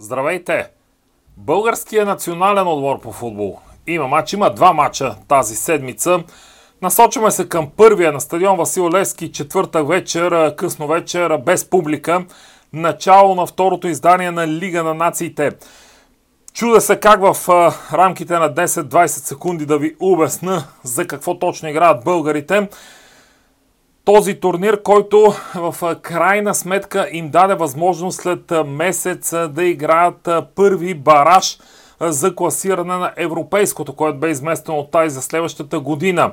Здравейте! Българският национален отбор по футбол има матч, има два матча тази седмица. Насочваме се към първия на стадион Васил Лески, четвъртък вечер, късно вечер, без публика. Начало на второто издание на Лига на нациите. Чуда се как в рамките на 10-20 секунди да ви обясна за какво точно играят българите този турнир, който в крайна сметка им даде възможност след месец да играят първи бараж за класиране на европейското, което бе изместено от тази за следващата година.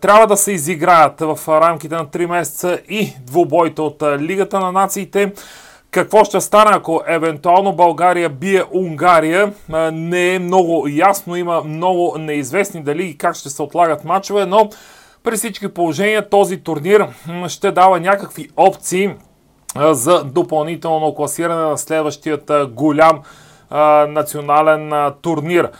Трябва да се изиграят в рамките на 3 месеца и двубойта от Лигата на нациите. Какво ще стане, ако евентуално България бие Унгария? Не е много ясно, има много неизвестни дали и как ще се отлагат матчове, но при всички положения този турнир ще дава някакви опции за допълнително класиране на следващият голям национален турнир.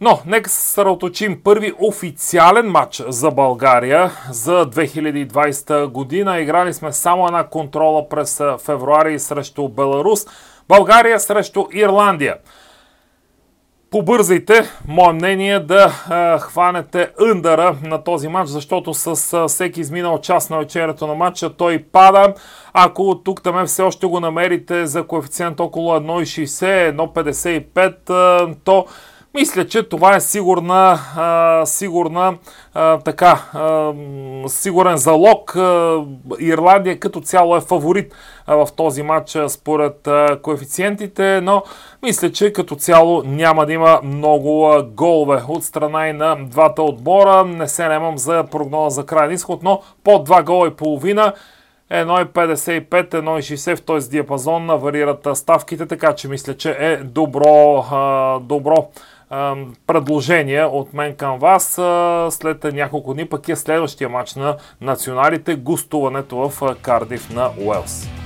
Но, нека се съсредоточим. Първи официален матч за България за 2020 година. Играли сме само една контрола през февруари срещу Беларус. България срещу Ирландия побързайте, мое мнение, да а, хванете ъндъра на този матч, защото с а, всеки изминал час на вечерято на матча той пада. Ако тук там все още го намерите за коефициент около 1,60, 1,55, то мисля, че това е сигурна, сигурна така, сигурен залог. Ирландия като цяло е фаворит в този матч според коефициентите, но мисля, че като цяло няма да има много голове от страна и на двата отбора. Не се немам за прогноза за крайен изход, но по 2 гола и половина 1,55, 1,60 в този диапазон варират ставките, така че мисля, че е добро, добро предложения от мен към вас. След няколко дни пък е следващия матч на националите, гостуването в Кардив на Уелс.